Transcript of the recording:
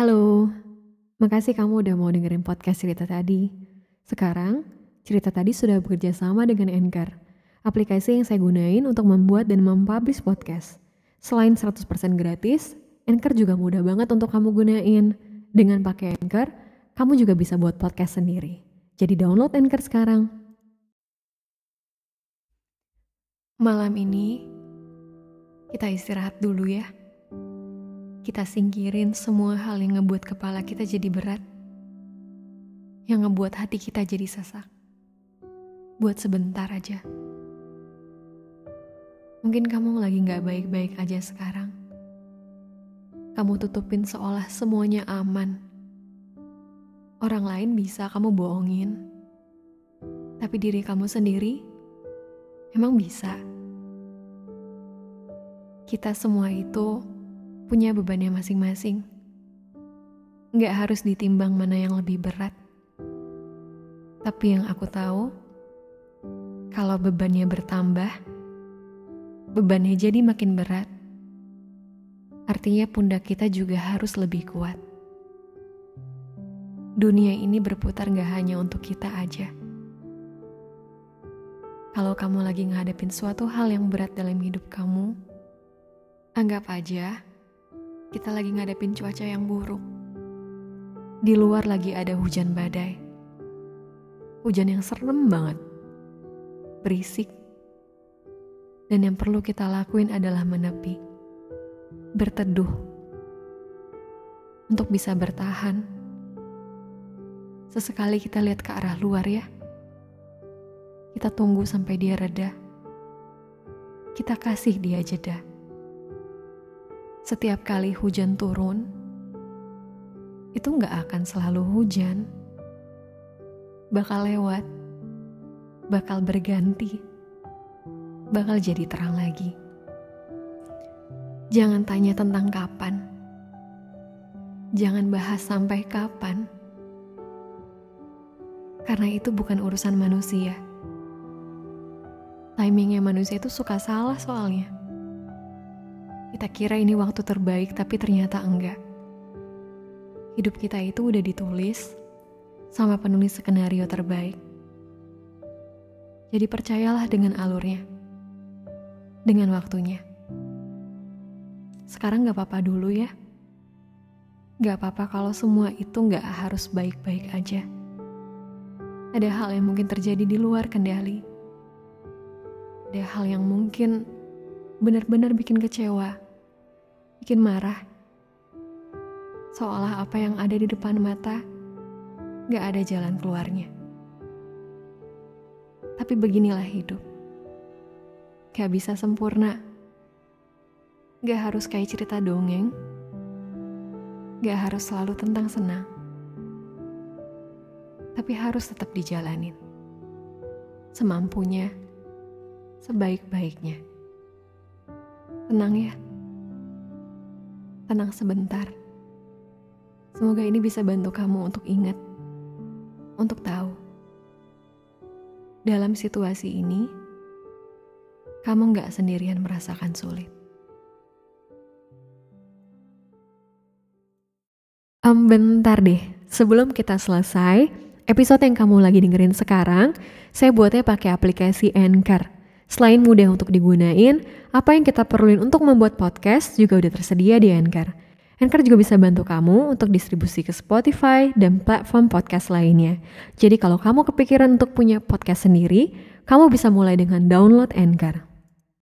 Halo, makasih kamu udah mau dengerin podcast cerita tadi. Sekarang, cerita tadi sudah bekerja sama dengan Anchor, aplikasi yang saya gunain untuk membuat dan mempublish podcast. Selain 100% gratis, Anchor juga mudah banget untuk kamu gunain. Dengan pakai Anchor, kamu juga bisa buat podcast sendiri. Jadi download Anchor sekarang. Malam ini, kita istirahat dulu ya kita singkirin semua hal yang ngebuat kepala kita jadi berat, yang ngebuat hati kita jadi sesak. Buat sebentar aja. Mungkin kamu lagi gak baik-baik aja sekarang. Kamu tutupin seolah semuanya aman. Orang lain bisa kamu bohongin, tapi diri kamu sendiri emang bisa. Kita semua itu punya bebannya masing-masing. Nggak harus ditimbang mana yang lebih berat. Tapi yang aku tahu, kalau bebannya bertambah, bebannya jadi makin berat. Artinya pundak kita juga harus lebih kuat. Dunia ini berputar gak hanya untuk kita aja. Kalau kamu lagi ngadepin suatu hal yang berat dalam hidup kamu, anggap aja kita lagi ngadepin cuaca yang buruk. Di luar lagi ada hujan badai. Hujan yang serem banget. Berisik. Dan yang perlu kita lakuin adalah menepi. Berteduh. Untuk bisa bertahan. Sesekali kita lihat ke arah luar ya. Kita tunggu sampai dia reda. Kita kasih dia jeda setiap kali hujan turun, itu nggak akan selalu hujan. Bakal lewat, bakal berganti, bakal jadi terang lagi. Jangan tanya tentang kapan. Jangan bahas sampai kapan. Karena itu bukan urusan manusia. Timingnya manusia itu suka salah soalnya. Kita kira ini waktu terbaik, tapi ternyata enggak. Hidup kita itu udah ditulis sama penulis skenario terbaik. Jadi percayalah dengan alurnya, dengan waktunya. Sekarang gak apa-apa dulu ya. Gak apa-apa kalau semua itu gak harus baik-baik aja. Ada hal yang mungkin terjadi di luar kendali. Ada hal yang mungkin benar-benar bikin kecewa, bikin marah. Seolah apa yang ada di depan mata gak ada jalan keluarnya. Tapi beginilah hidup. Gak bisa sempurna. Gak harus kayak cerita dongeng. Gak harus selalu tentang senang. Tapi harus tetap dijalanin. Semampunya, sebaik-baiknya. Tenang ya. Tenang sebentar. Semoga ini bisa bantu kamu untuk ingat, untuk tahu. Dalam situasi ini, kamu gak sendirian merasakan sulit. Um, bentar deh, sebelum kita selesai, episode yang kamu lagi dengerin sekarang, saya buatnya pakai aplikasi Anchor. Selain mudah untuk digunain, apa yang kita perluin untuk membuat podcast juga udah tersedia di Anchor. Anchor juga bisa bantu kamu untuk distribusi ke Spotify dan platform podcast lainnya. Jadi kalau kamu kepikiran untuk punya podcast sendiri, kamu bisa mulai dengan download Anchor.